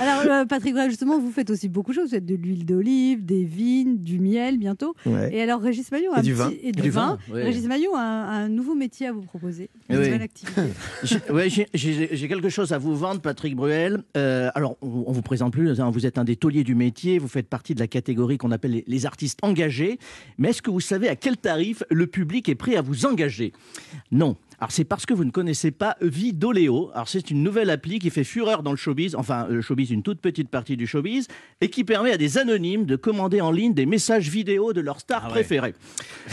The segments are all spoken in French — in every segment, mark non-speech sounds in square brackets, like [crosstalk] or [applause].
Alors, euh, Patrick, justement, vous faites aussi beaucoup de choses. Vous faites de l'huile d'olive, des vignes, du miel bientôt. Et alors, Régis Maillot, et du vin. Et du, vin. Régis Maillot a un, nouveau métier à vous proposer, une nouvelle activité. [laughs] j'ai quelque chose à vous vendre, Patrick Bruel. Euh, alors, on, on, vous présente plus. Hein, vous êtes un des tauliers du métier. Vous faites partie de la catégorie qu'on appelle les artistes engagés. Mais est-ce que vous savez à quel tarif le public est prêt à vous engager? Non. Alors c'est parce que vous ne connaissez pas Vidoléo. Alors c'est une nouvelle appli qui fait fureur dans le showbiz, enfin le showbiz, une toute petite partie du showbiz, et qui permet à des anonymes de commander en ligne des messages vidéo de leurs stars ah préférées.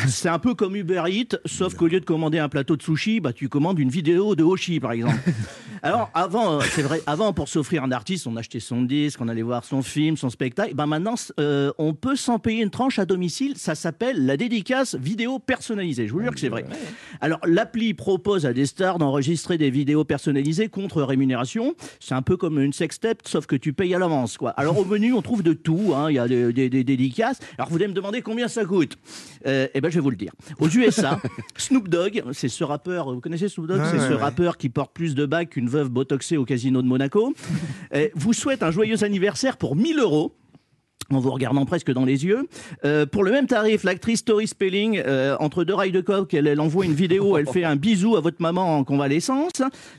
C'est un peu comme Uber Eats, sauf qu'au lieu de commander un plateau de sushi, bah, tu commandes une vidéo de Hoshi par exemple. [laughs] Alors avant, euh, c'est vrai, avant pour s'offrir un artiste, on achetait son disque, on allait voir son film, son spectacle. Ben maintenant, euh, on peut s'en payer une tranche à domicile. Ça s'appelle la dédicace vidéo personnalisée. Je vous jure que c'est vrai. Alors l'appli propose à des stars d'enregistrer des vidéos personnalisées contre rémunération. C'est un peu comme une sextape, sauf que tu payes à l'avance, quoi. Alors au menu, on trouve de tout. Hein. Il y a des, dédicaces. Alors vous allez me demander combien ça coûte. Euh, eh ben je vais vous le dire. Aux USA, [laughs] Snoop Dogg, c'est ce rappeur. Vous connaissez Snoop Dogg? C'est ce rappeur qui porte plus de bagues qu'une veuve botoxée au casino de Monaco. vous souhaite un joyeux anniversaire pour 1000 euros en vous regardant presque dans les yeux. Euh, pour le même tarif, l'actrice Tori Spelling, euh, entre deux rails de coque, elle, elle, envoie une vidéo, elle fait un bisou à votre maman en convalescence.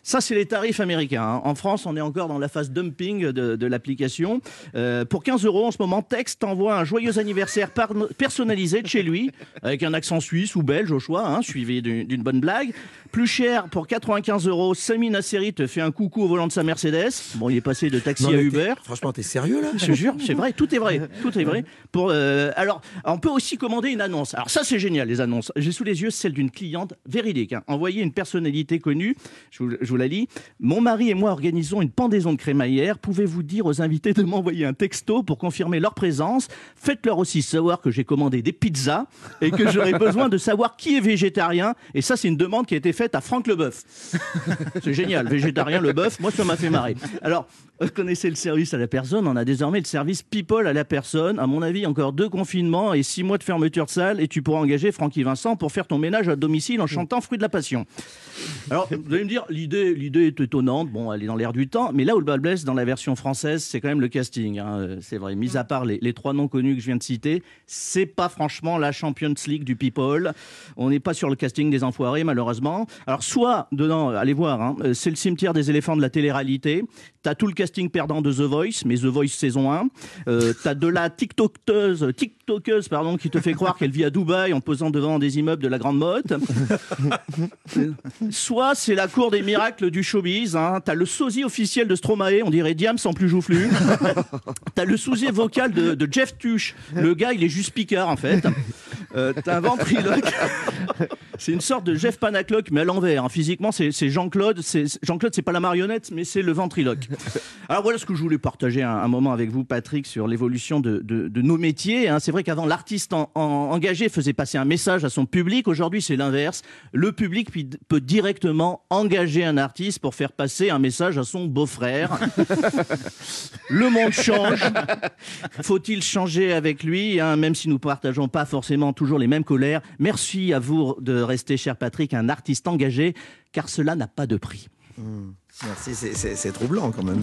Ça, c'est les tarifs américains. Hein. En France, on est encore dans la phase dumping de, de l'application. Euh, pour 15 euros en ce moment, Text envoie un joyeux anniversaire personnalisé de chez lui, avec un accent suisse ou belge au choix, hein, suivi d'une bonne blague. Plus cher, pour 95 euros, Sami Nasseri te fait un coucou au volant de sa Mercedes. Bon, il est passé de taxi à Uber. Franchement, t'es sérieux là? Je te jure, c'est vrai, tout est vrai. Tout est vrai. Pour, euh, alors, on peut aussi commander une annonce. Alors ça, c'est génial, les annonces. J'ai sous les yeux celle d'une cliente véridique. Hein. Envoyer une personnalité connue. Je vous, la lis. Mon mari et moi organisons une pendaison de crémaillère. Pouvez-vous dire aux invités de m'envoyer un texto pour confirmer leur présence? Faites-leur aussi savoir que j'ai commandé des pizzas et que j'aurai [laughs] besoin de savoir qui est végétarien. Et ça, c'est une demande qui a été faite à Franck Leboeuf. [laughs] C'est génial, végétarien Leboeuf. Moi, ça m'a fait marrer. Alors, vous connaissez le service à la personne. On a désormais le service People à la personne. À mon avis, encore deux confinements et six mois de fermeture de salle et tu pourras engager Francky Vincent pour faire ton ménage à domicile en chantant Fruit de la Passion. Alors, vous allez me dire, l'idée, l'idée est étonnante. Bon, elle est dans l'air du temps. Mais là où le bal blesse dans la version française, c'est quand même le casting. Hein. C'est vrai. Mis à part les, trois noms connus que je viens de citer, c'est pas franchement la Champions League du People. On n'est pas sur le casting des enfoirés, malheureusement. Alors, soit, dedans, allez voir, hein, c'est le cimetière des éléphants de la télé-réalité. T'as tout le casting perdant de The Voice, mais The Voice saison 1. Euh, t'as de la TikTokeuse, TikTokeuse pardon, qui te fait croire qu'elle vit à Dubaï en posant devant des immeubles de la Grande Motte. Soit c'est la cour des miracles du showbiz. Hein. T'as le sosie officiel de Stromae, on dirait Diam sans plus joufflu. T'as le sosie vocal de, Jeff Tuch. Le gars, il est juste picard en fait. Euh, t'as un ventriloque. C'est une sorte de Jeff Panaclock, mais à l'envers. Hein. Physiquement, c'est Jean-Claude. Jean-Claude, c'est pas la marionnette, mais c'est le ventriloque. [laughs] Alors voilà ce que je voulais partager un, moment avec vous, Patrick, sur l'évolution de, nos métiers. Hein. C'est vrai qu'avant, l'artiste engagé faisait passer un message à son public. Aujourd'hui, c'est l'inverse. Le public peut directement engager un artiste pour faire passer un message à son beau-frère. [laughs] le monde change. Faut-il changer avec lui, hein, même si nous partageons pas forcément toujours les mêmes colères? Merci à vous de rester, cher Patrick, un artiste engagé, car cela n'a pas de prix. Mmh. Merci, c'est troublant quand même.